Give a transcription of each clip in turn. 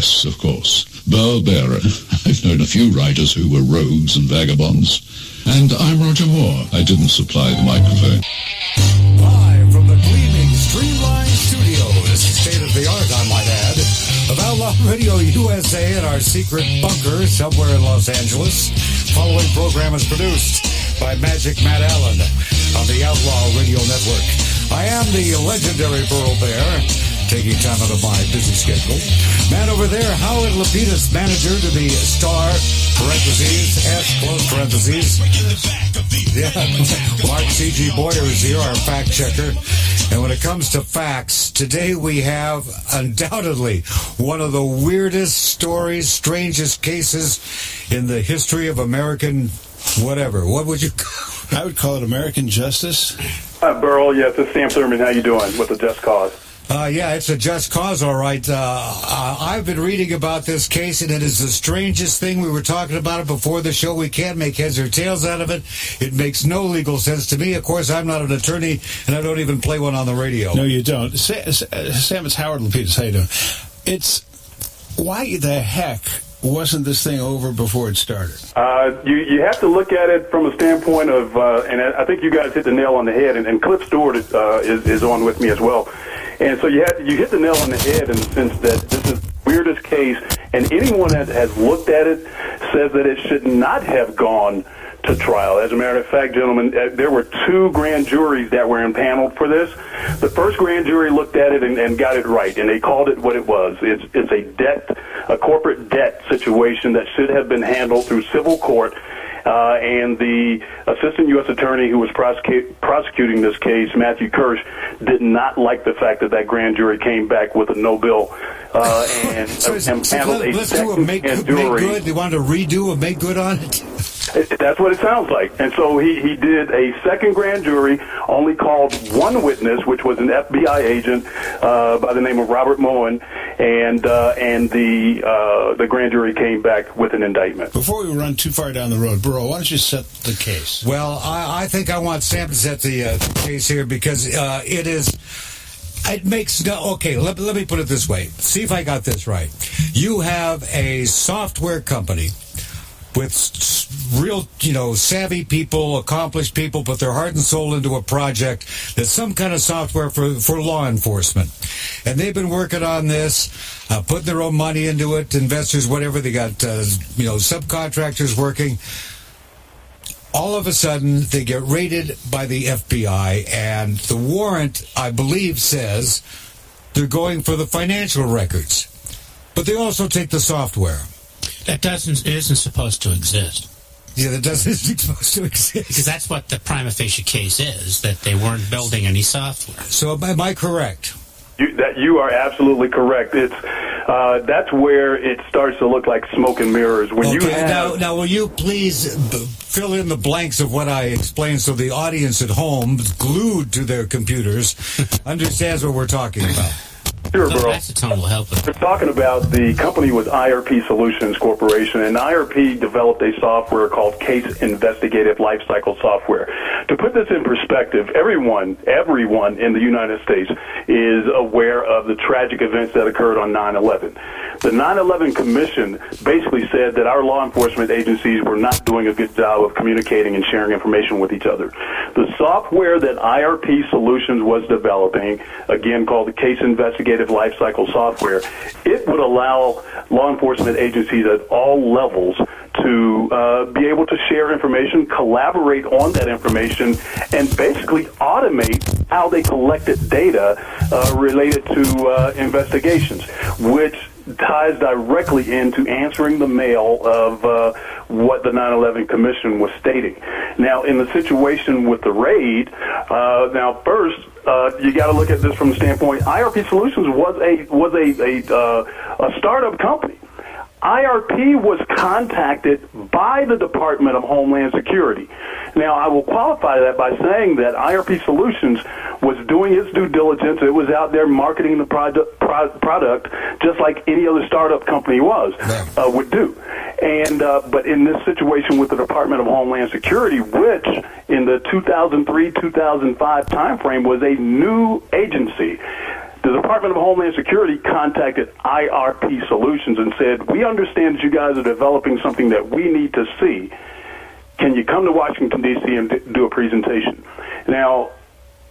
Yes, of course. Burl. I've known a few writers who were rogues and vagabonds. And I'm Roger Moore. I didn't supply the microphone. Live from the gleaming Streamline Studios, state of the art, I might add, of Outlaw Radio USA in our secret bunker somewhere in Los Angeles. Following program is produced by Magic Matt Allen on the Outlaw Radio Network. I am the legendary Burl Bear, taking time out of my busy schedule. Man over there, Howard Lapidus, manager to the Star, parentheses, S, close parentheses. Yeah, Mark C.G. Boyer is here, our fact checker. And when it comes to facts, today we have undoubtedly one of the weirdest stories, strangest cases in the history of American whatever. What would you call I would call it American justice. Hi, Burl. Yes, it's Sam Thurman. How you doing with the Just Cause? Uh, yeah, it's a just cause, all right. Uh, uh, I've been reading about this case, and it is the strangest thing. We were talking about it before the show. We can't make heads or tails out of it. It makes no legal sense to me. Of course, I'm not an attorney, and I don't even play one on the radio. No, you don't. Sa- Sa- Sam, it's Howard Lapidus. How you doing? It's why the heck wasn't this thing over before it started? Uh, you you have to look at it from a standpoint of, uh, and I think you guys hit the nail on the head. And, and Cliff Stewart uh, is is on with me as well. And so you you hit the nail on the head in the sense that this is the weirdest case, and anyone that has looked at it says that it should not have gone to trial. As a matter of fact, gentlemen, uh, there were two grand juries that were impaneled for this. The first grand jury looked at it and, and got it right, and they called it what it was. It's, it's a debt, a corporate debt situation that should have been handled through civil court. Uh, and the assistant U.S. attorney who was prosecu- prosecuting this case, Matthew Kirsch, did not like the fact that that grand jury came back with a no bill uh, and, So, is- and so handled let, a us do a make, make good. They wanted to redo a make good on it. It- That's what it sounds like. And so he, he did a second grand jury, only called one witness, which was an FBI agent uh, by the name of Robert Moen, and uh, and the uh, the grand jury came back with an indictment. Before we run too far down the road, Burl, why don't you set the case? Well, I, I think I want Sam to set the uh, case here because uh, it is. It makes no. Okay, let, let me put it this way. See if I got this right. You have a software company with real, you know, savvy people, accomplished people, put their heart and soul into a project that's some kind of software for, for law enforcement. And they've been working on this, uh, putting their own money into it, investors, whatever. They got, uh, you know, subcontractors working all of a sudden they get raided by the FBI, and the warrant, I believe, says they're going for the financial records, but they also take the software. That doesn't isn't supposed to exist Yeah, that doesn't supposed to exist because that's what the prima facie case is that they weren't building any software. So am I correct? You, that you are absolutely correct. It's uh, that's where it starts to look like smoke and mirrors when you have. now, now will you please b- fill in the blanks of what I explained so the audience at home, glued to their computers, understands what we're talking about? Sure, So Burl. that's the tone will help We're talking about the company was IRP Solutions Corporation, and IRP developed a software called Case Investigative Lifecycle Software. To put this in perspective, everyone, everyone in the United States is aware of the tragic events that occurred on 9/11. The 9/11 Commission basically said that our law enforcement agencies were not doing a good job of communicating and sharing information with each other. The software that IRP Solutions was developing, again called the Case Investigative Lifecycle Software, it would allow law enforcement agencies at all levels to uh, be able to share information, collaborate on that information, and basically automate how they collected data uh, related to uh, investigations, which ties directly into answering the mail of uh, what the 9/11 Commission was stating. Now, in the situation with the raid, uh, now first uh, you got to look at this from the standpoint. IRP Solutions was a was a a, uh, a startup company. IRP was contacted by the Department of Homeland Security. Now, I will qualify that by saying that IRP Solutions was doing its due diligence. It was out there marketing the product, pro- product just like any other startup company was uh, would do. And uh, but in this situation with the Department of Homeland Security, which in the 2003-2005 timeframe was a new agency, the Department of Homeland Security contacted IRP Solutions and said, "We understand that you guys are developing something that we need to see. Can you come to Washington D.C. and do a presentation?" Now,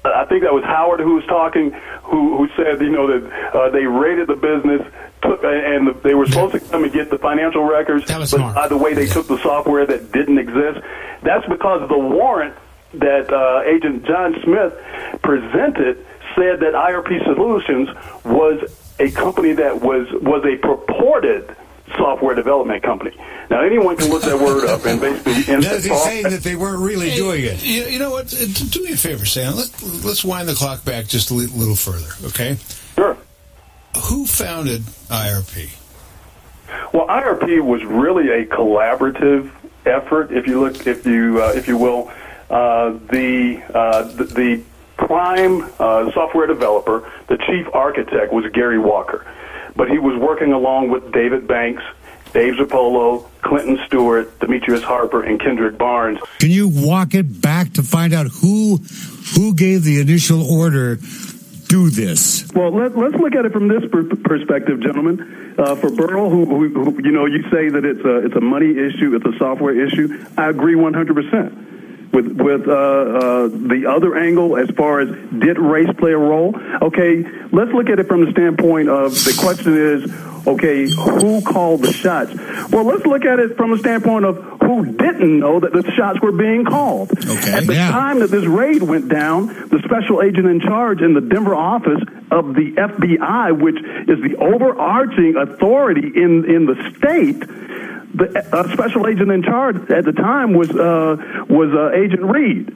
I think that was Howard who was talking, who who said, you know, that uh, they raided the business, took, and they were supposed to come and get the financial records, That was but smart. by the way, they took the software that didn't exist. That's because the warrant that uh, Agent John Smith presented said that IRP Solutions was a company that was was a purported software development company. Now anyone can look that word up and basically and Does he saying that they weren't really doing it? You, you know what? Uh, Do me a favor, Sam. Let's let's wind the clock back just a li- little further, okay? Sure. Who founded IRP? Well, IRP was really a collaborative effort. If you look, if you uh, if you will, uh, the, uh, the the prime uh, software developer, the chief architect was Gary Walker, but he was working along with David Banks, Dave Zirpolo, Clinton Stewart, Demetrius Harper, and Kendrick Barnes. Can you walk it back to find out who who gave the initial order? Do this. Well, let, let's look at it from this per- perspective, gentlemen. Uh, for Burl, who, who, who, you know, you say that it's a it's a money issue, it's a software issue. I agree 100 percent. With with uh, uh, the other angle, as far as did race play a role? Okay, let's look at it from the standpoint of the question is, okay, who called the shots? Well, let's look at it from the standpoint of who didn't know that the shots were being called. Okay, At the yeah. time that this raid went down, the special agent in charge in the Denver office of the FBI, which is the overarching authority in in the state, the uh, special agent in charge at the time was uh, was uh, Agent Reed.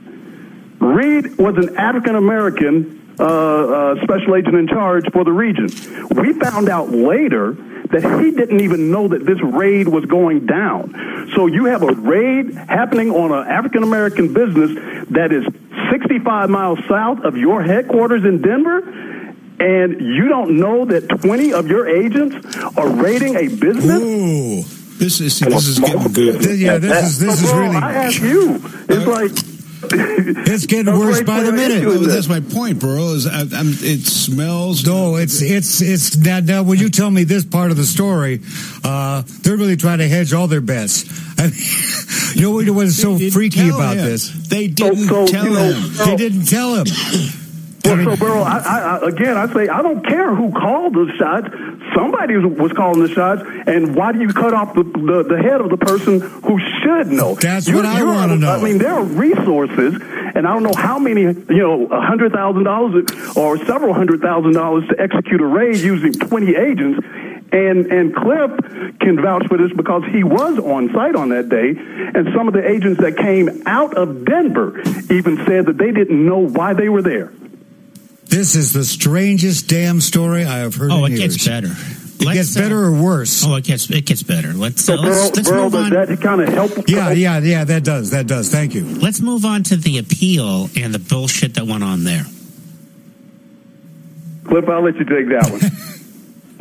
Reed was an African American uh, uh, special agent in charge for the region. We found out later that he didn't even know that this raid was going down. So you have a raid happening on an African American business that is 65 miles south of your headquarters in Denver. And you don't know that 20 of your agents are raiding a business? Ooh, This is see, this is getting good. Th- yeah, this is this is Bro, really I ask you. It's like it's getting worse by the minute. That's my point, bro. Is I, I'm, it smells. No, it's it's it's now, now when you tell me this part of the story, uh, they're really trying to hedge all their bets. I mean, you know what was so freaky about him. this? They didn't so, tell you know, him. They didn't tell him. Well, so, Burl, I, I, again, I say I don't care who called the shots. Somebody was calling the shots, and why do you cut off the, the, the head of the person who should know? That's You're- what I wanna know. I mean, there are resources, and I don't know how many, you know, a hundred thousand dollars or several hundred thousand dollars to execute a raid using twenty agents. And and Cliff can vouch for this because he was on site on that day, and some of the agents that came out of Denver even said that they didn't know why they were there. This is the strangest damn story I have heard. Oh, in it years. gets better. It Let's, gets uh, better or worse. Oh, it gets it gets better. Let's uh, So, let's, Burl, let's Burl, move on. that kind of help? Yeah, yeah, yeah. That does. That does. Thank you. Let's move on to the appeal and the bullshit that went on there. Cliff, I'll let you take that one.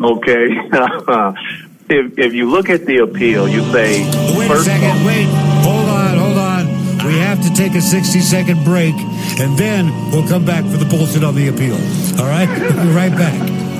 Okay. if if you look at the appeal, you say Wait a first second. Wait. Hold on. Hold on. We have to take a 60 second break, and then we'll come back for the bullshit on the appeal. All right? We'll be right back.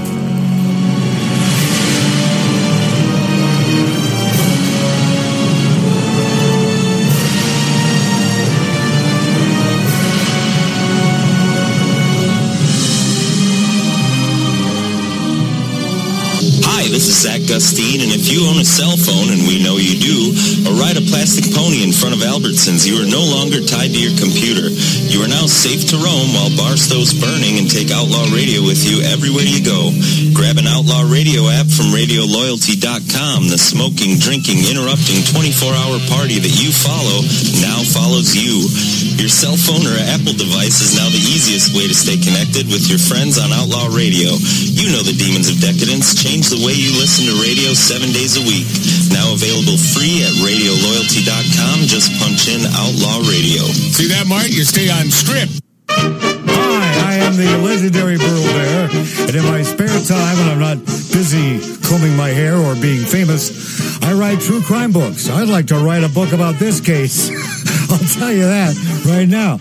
This is Zach Gustine, and if you own a cell phone, and we know you do, or ride a plastic pony in front of Albertsons, you are no longer tied to your computer. You are now safe to roam while Barstow's burning and take Outlaw Radio with you everywhere you go. Grab an Outlaw Radio app from RadioLoyalty.com. The smoking, drinking, interrupting 24-hour party that you follow now follows you. Your cell phone or Apple device is now the easiest way to stay connected with your friends on Outlaw Radio. You know the demons of decadence. Change the way you listen to radio seven days a week. Now available free at radioloyalty.com. Just punch in Outlaw Radio. See that, Mark? You stay on script. Hi, I am the legendary Burl Bear, and in my spare time, when I'm not busy combing my hair or being famous, I write true crime books. I'd like to write a book about this case. I'll tell you that right now.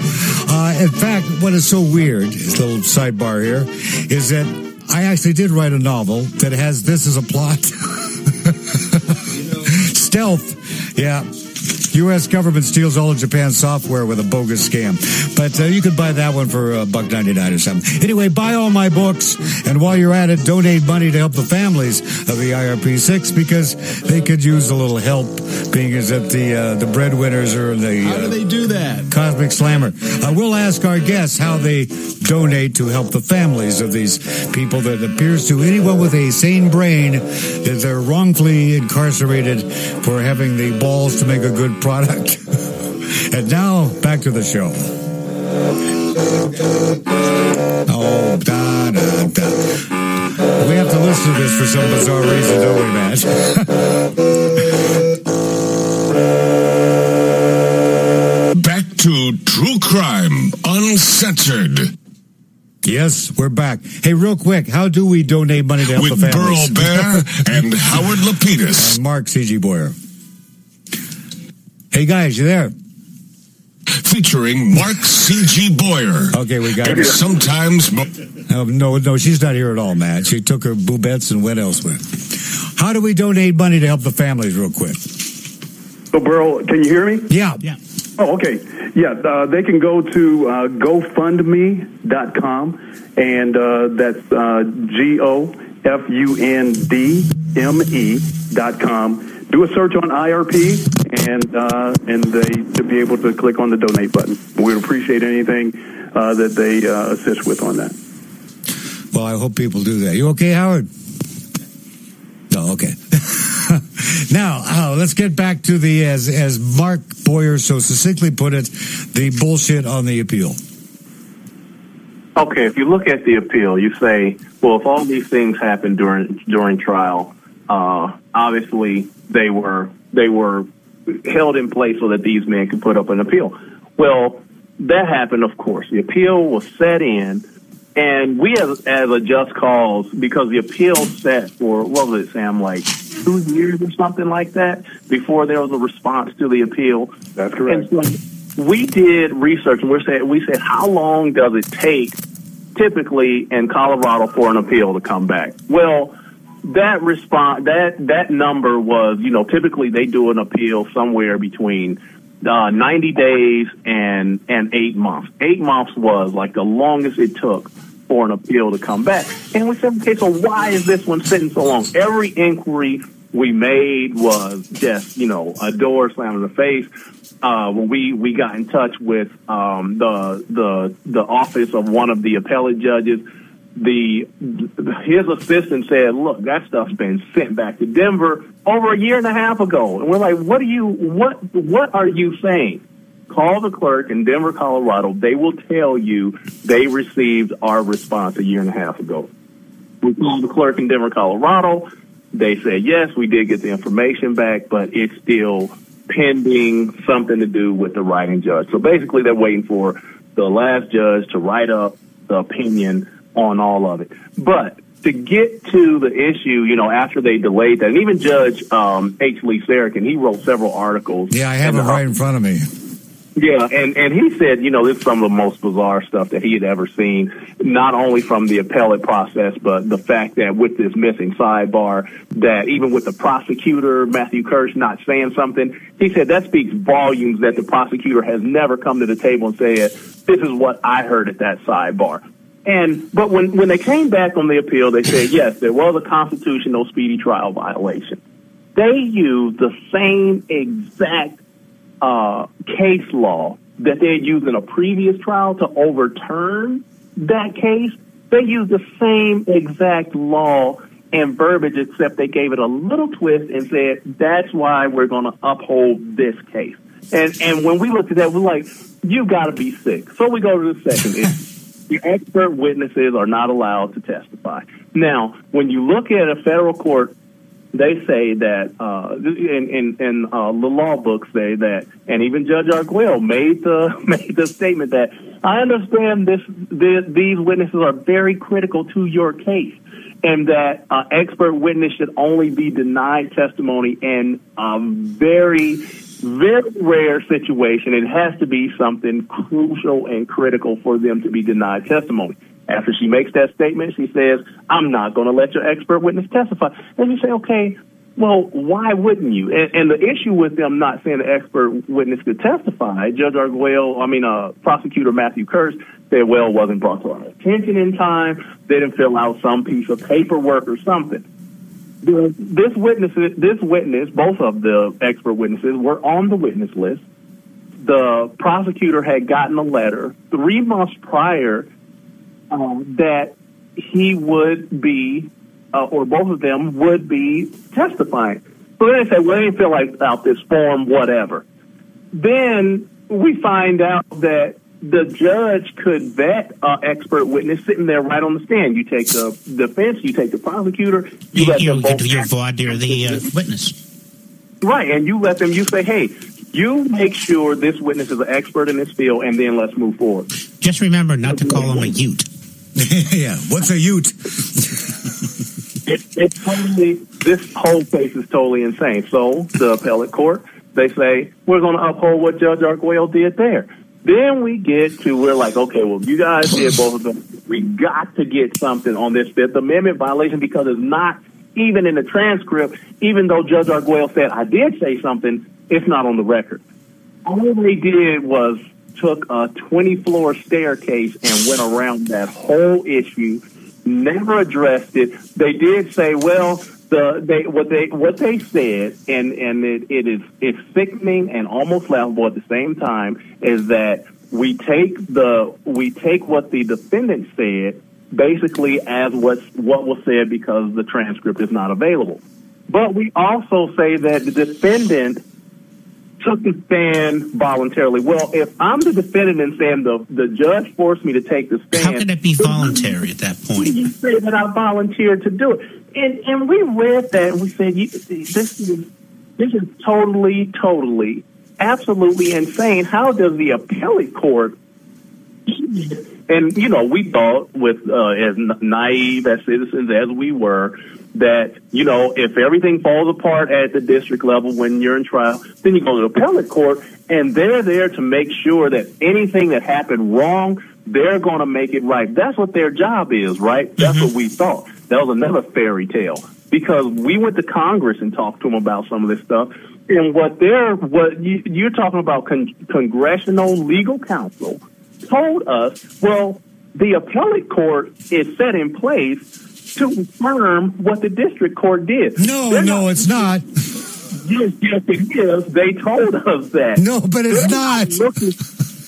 Uh, in fact, what is so weird, this little sidebar here, is that I actually did write a novel that has this as a plot. Stealth. Yeah. U.S. government steals all of Japan's software with a bogus scam. But uh, you could buy that one for a buck ninety nine or something. Anyway, buy all my books, and while you're at it, donate money to help the families of the IRP six because they could use a little help, being as that the uh, the breadwinners are the. How do they do that? Cosmic Slammer. Uh, we'll ask our guests how they donate to help the families of these people that appears to anyone with a sane brain that they're wrongfully incarcerated for having the balls to make a good product. and now back to the show. Oh, da, da, da. We have to listen to this for some bizarre reason, don't we, Matt? Back to True Crime Uncensored. Yes, we're back. Hey, real quick, how do we donate money to help With the families? With Burl Bear and Howard Lapidus. and Mark C.G. Boyer. Hey, guys, you there? Featuring Mark C.G. Boyer. Okay, we got it. sometimes mo- Oh, no, no, she's not here at all, Matt. She took her boobettes and went elsewhere. How do we donate money to help the families, real quick? So, Burl, can you hear me? Yeah. Yeah. Oh, okay. Yeah, uh, they can go to uh, GoFundMe.com, and uh, that's uh, G O F U N D M E dot com. Do a search on IRP, and uh, and they to be able to click on the donate button. We'd appreciate anything uh, that they uh, assist with on that. Well, I hope people do that. You okay, Howard? Oh, okay. now, uh, let's get back to the, as, as Mark Boyer so succinctly put it, the bullshit on the appeal. Okay, if you look at the appeal, you say, well, if all these things happened during during trial, uh, obviously they were they were held in place so that these men could put up an appeal. Well, that happened, of course. The appeal was set in, and we as as a just cause because the appeal set for what was it, Sam, like two years or something like that before there was a response to the appeal. That's correct. And so we did research, and we said we said how long does it take typically in Colorado for an appeal to come back? Well, that response that that number was you know typically they do an appeal somewhere between uh, 90 days and and eight months. Eight months was like the longest it took for an appeal to come back. And we said, okay, so why is this one sitting so long? Every inquiry we made was just you know a door slam in the face. Uh, when we, we got in touch with um, the the the office of one of the appellate judges, the his assistant said, "Look, that stuff's been sent back to Denver over a year and a half ago." And we're like, "What are you what what are you saying?" Call the clerk in Denver, Colorado. They will tell you they received our response a year and a half ago. We called the clerk in Denver, Colorado. They said, yes, we did get the information back, but it's still pending something to do with the writing judge. So basically, they're waiting for the last judge to write up the opinion on all of it. But to get to the issue, you know, after they delayed that, and even Judge um, H. Lee Sarokin, he wrote several articles. Yeah, I have it uh, right in front of me. yeah, and, and he said, you know, this is some of the most bizarre stuff that he had ever seen, not only from the appellate process, but the fact that with this missing sidebar, that even with the prosecutor, Matthew Kirsch, not saying something, he said that speaks volumes that the prosecutor has never come to the table and said, this is what I heard at that sidebar. And, but when, when they came back on the appeal, they said, yes, there was a constitutional speedy trial violation. They used the same exact uh, case law that they had used in a previous trial to overturn that case. They used the same exact law and verbiage, except they gave it a little twist and said, that's why we're going to uphold this case. And, and when we looked at that, we're like, you got to be sick. So we go to the second issue. The expert witnesses are not allowed to testify. Now, when you look at a federal court they say that uh, in in, in uh, the law books say that, and even Judge Arguello made the made the statement that I understand this, this these witnesses are very critical to your case, and that uh, expert witness should only be denied testimony in a very very rare situation. It has to be something crucial and critical for them to be denied testimony. After she makes that statement, she says, I'm not going to let your expert witness testify. And you say, okay, well, why wouldn't you? And, and the issue with them not saying the expert witness could testify, Judge Arguello, I mean, uh, prosecutor Matthew Kirsch said, well, it wasn't brought to our attention in time. They didn't fill out some piece of paperwork or something. The, this witness, this witness, both of the expert witnesses were on the witness list. The prosecutor had gotten a letter three months prior um, that he would be, uh, or both of them would be testifying. So then they say, well, they fill like out this form, whatever. Then we find out that the judge could vet an expert witness sitting there right on the stand. You take the defense, you take the prosecutor, you, You, let you, them both you voir dire the uh, witness. Right, and you let them, you say, hey, you make sure this witness is an expert in this field, and then let's move forward. Just remember not to call him a Ute. yeah, what's a Ute? It, it's totally, this whole case is totally insane. So the appellate court, they say, we're going to uphold what Judge Arguello did there. Then we get to, we're like, okay, well, you guys did both of them. We got to get something on this Fifth Amendment violation because it's not even in the transcript, even though Judge Arguello said, I did say something, it's not on the record. All they did was took a 20 floor staircase and went around that whole issue, never addressed it. They did say, well, the they what they what they said, and and it, it is it's sickening and almost laughable at the same time, is that we take the we take what the defendant said basically as what's what was said because the transcript is not available. But we also say that the defendant took the stand voluntarily. Well, if I'm the defendant and saying the the judge forced me to take the stand, How can it be voluntary at that point? you say that I volunteered to do it. And and we read that and we said you, this is this is totally, totally, absolutely insane. How does the appellate court and you know we thought with uh, as naive as citizens as we were that you know if everything falls apart at the district level when you're in trial then you go to the appellate court and they're there to make sure that anything that happened wrong they're going to make it right. That's what their job is right? That's what we thought that was another fairy tale because we went to congress and talked to them about some of this stuff and what they're what you, you're talking about con- congressional legal counsel told us, well, the appellate court is set in place to affirm what the district court did. No, They're no, it's not. Yes, yes, it is. They told us that. No, but it's They're not. looking,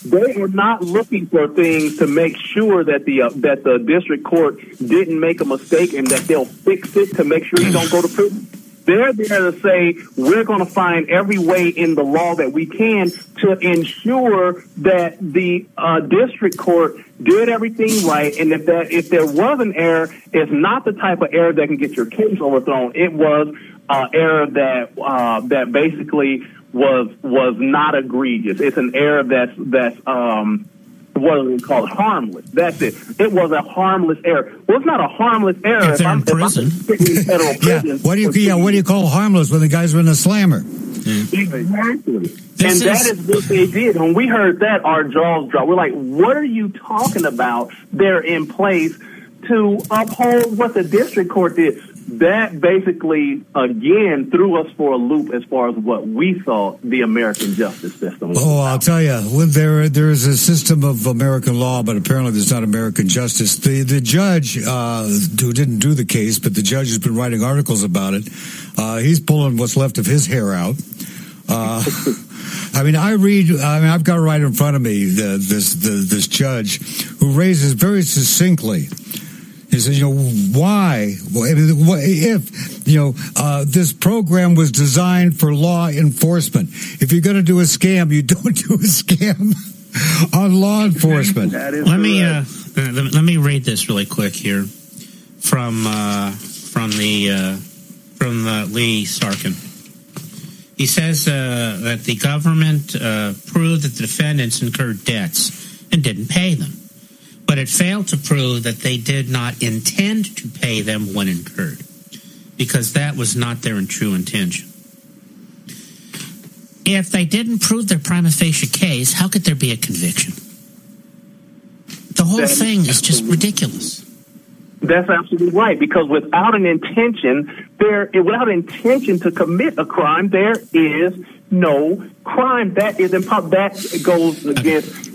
they are not looking for things to make sure that the uh, that the district court didn't make a mistake and that they'll fix it to make sure you don't go to prison. They're there to say we're going to find every way in the law that we can to ensure that the uh, district court did everything right, and if that if there was an error, it's not the type of error that can get your case overthrown. It was uh, error that uh, that basically was was not egregious. It's an error that's that's um, what it called harmless. That's it. It was a harmless error. Well, it's not a harmless error If they're in I'm- I'm prison. in federal Yeah, what do you yeah, what do you call harmless when the guys were in a slammer? Exactly. This and that is- is what they did. When we heard that, our jaws dropped. We're like, what are you talking about? They're in place to uphold what the district court did. That basically, again, threw us for a loop as far as what we thought the American justice system was. Oh, I'll tell you, there there is a system of American law, but apparently there's not American justice. The the judge uh, who didn't do the case, but the judge has been writing articles about it. Uh, he's pulling what's left of his hair out. Uh, I mean, I read. I mean, I've got right in front of me the, this the, this judge who raises very succinctly. He says, you know, why? Well, I mean, what- If, you know, uh, this program was designed for law enforcement. If you're going to do a scam, you don't do a scam on law enforcement. Let me uh, let, let me read this really quick here from uh, from the uh, from uh, Lee Sarokin. He says uh, that the government uh, proved that the defendants incurred debts and didn't pay them, but it failed to prove that they did not intend to pay them when incurred, because that was not their true intention. If they didn't prove their prima facie case, how could there be a conviction? The whole thing is just ridiculous. That's absolutely right. Because without an intention, there without intention to commit a crime, there is no crime. That is impo- That goes against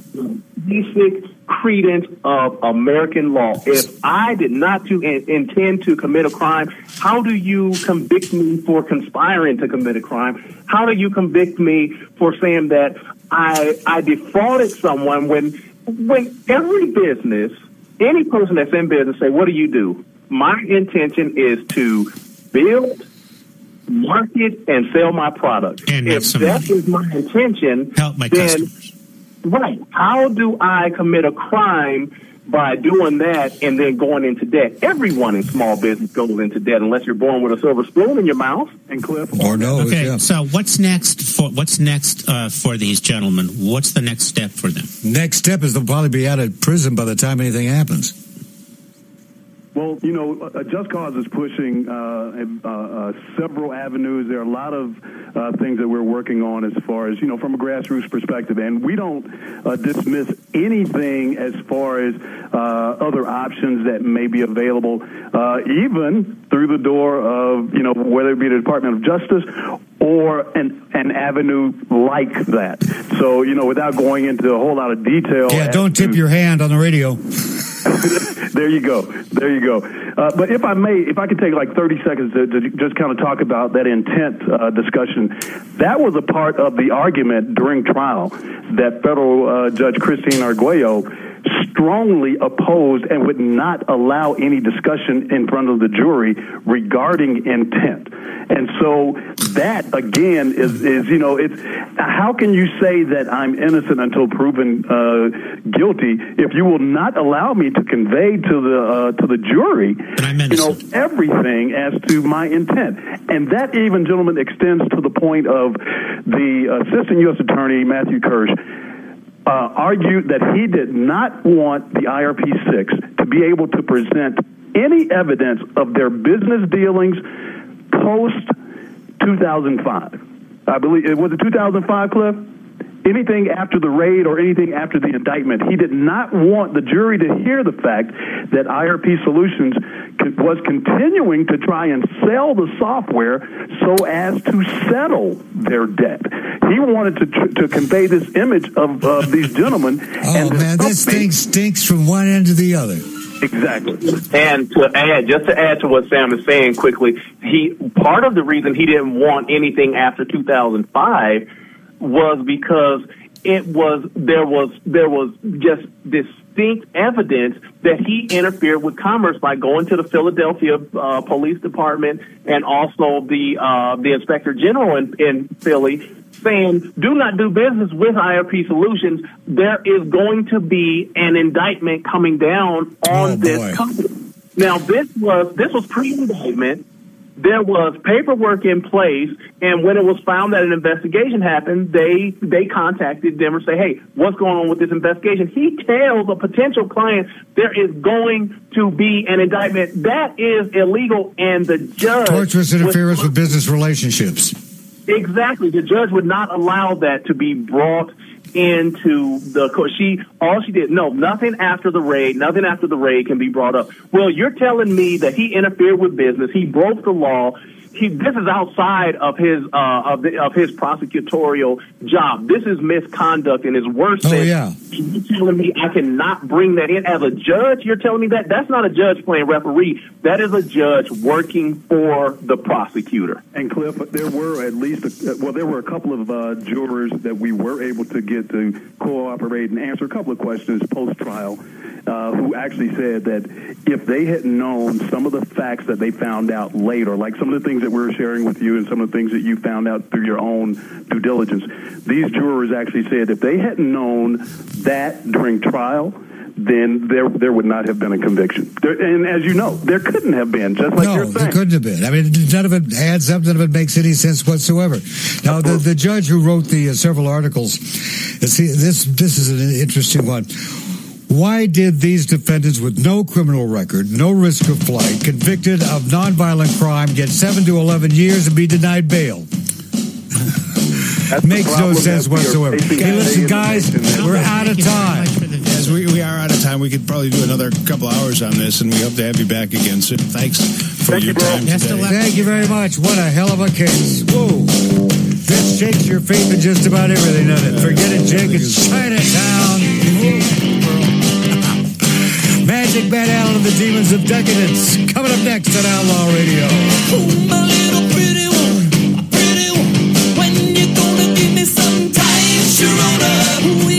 basic credence of American law. If I did not to in, intend to commit a crime, how do you convict me for conspiring to commit a crime? How do you convict me for saying that I I defrauded someone when when every business any person that's in business say, what do you do? My intention is to build, market, and sell my product. And if that is my intention, Help my then, customers. Right, how do I commit a crime by doing that and then going into debt? Everyone in small business goes into debt unless you're born with a silver spoon in your mouth. And clip. Or no, Okay, yeah. so what's next for what's next uh, for these gentlemen? What's the next step for them? Next step is they'll probably be out of prison by the time anything happens. Well, you know, uh, Just Cause is pushing uh, uh, uh, several avenues. There are a lot of uh, things that we're working on as far as, you know, from a grassroots perspective. And we don't uh, dismiss anything as far as uh, other options that may be available, uh, even through the door of, you know, whether it be the Department of Justice or an, an avenue like that. So, you know, without going into a whole lot of detail. Yeah, don't tip to- your hand on the radio. there you go. There you go. Uh, but if I may, if I could take like 30 seconds to, to just kind of talk about that intent uh, discussion, that was a part of the argument during trial that federal uh, Judge Christine Arguello strongly opposed and would not allow any discussion in front of the jury regarding intent. And so that again is, is you know, it's how can you say that I'm innocent until proven uh, guilty if you will not allow me to convey to the uh, to the jury, you know, everything as to my intent, and that even, gentlemen, extends to the point of the assistant U.S. attorney Matthew Kirsch uh, argued that he did not want the IRP 6 to be able to present any evidence of their business dealings post 2005. I believe it was it 2005, Cliff. Anything after the raid or anything after the indictment, he did not want the jury to hear the fact that IRP Solutions was continuing to try and sell the software so as to settle their debt. He wanted to tr- to convey this image of uh, these gentlemen. Oh and man, this thing stinks from one end to the other. exactly. And to add, just to add to what Sam is saying quickly, he part of the reason he didn't want anything after 2005 was because it was there was there was just distinct evidence that he interfered with commerce by going to the Philadelphia uh, Police Department and also the uh, the Inspector General in, in Philly saying, do not do business with IRP Solutions. There is going to be an indictment coming down on Oh, boy. this company. Now, this was this was pre-indictment. There was paperwork in place, and when it was found that an investigation happened, they they contacted them and say, "Hey, what's going on with this investigation?" He tells a potential client there is going to be an indictment that is illegal, and the judge Torturous interference with business relationships. Exactly. The judge would not allow that to be brought into the court. She all she did no nothing after the raid, nothing after the raid can be brought up. Well, you're telling me that he interfered with business, he broke the law. He, this is outside of his uh, of, the, of his prosecutorial job. This is misconduct and is worse Oh, than yeah. you're telling me I cannot bring that in as a judge. You're telling me that that's not a judge playing referee. That is a judge working for the prosecutor. And Cliff, there were at least, a, well, there were a couple of uh, jurors that we were able to get to cooperate and answer a couple of questions post trial, uh, who actually said that if they had known some of the facts that they found out later, like some of the things that we were sharing with you and some of the things that you found out through your own due diligence, these jurors actually said if they hadn't known that during trial, then there there would not have been a conviction. There, and as you know, there couldn't have been, just like no, you're there couldn't have been. I mean, none of it adds up. None of it makes any sense whatsoever. Now, the, the judge who wrote the uh, several articles, uh, see, this this is an interesting one. Why did these defendants with no criminal record, no risk of flight, convicted of nonviolent crime, get seven to eleven years and be denied bail? That's Makes no sense that we are whatsoever. facing Hey, listen, today in the guys, we're out of time. much for the visit. guys, we, we are out of time. We could probably do another couple hours on this, and we hope to have you back again soon. Thanks for Thank your you, time Best of today. Thank you very much. What a hell of a case. Whoa. This shakes your faith in just about everything, doesn't it? Forget it, Jake. It's Chinatown. Isaac Van Allen and the Demons of Decadence. Coming up next on Outlaw Radio. Ooh, my little pretty one, pretty one. When you gonna give me some time, Sharona?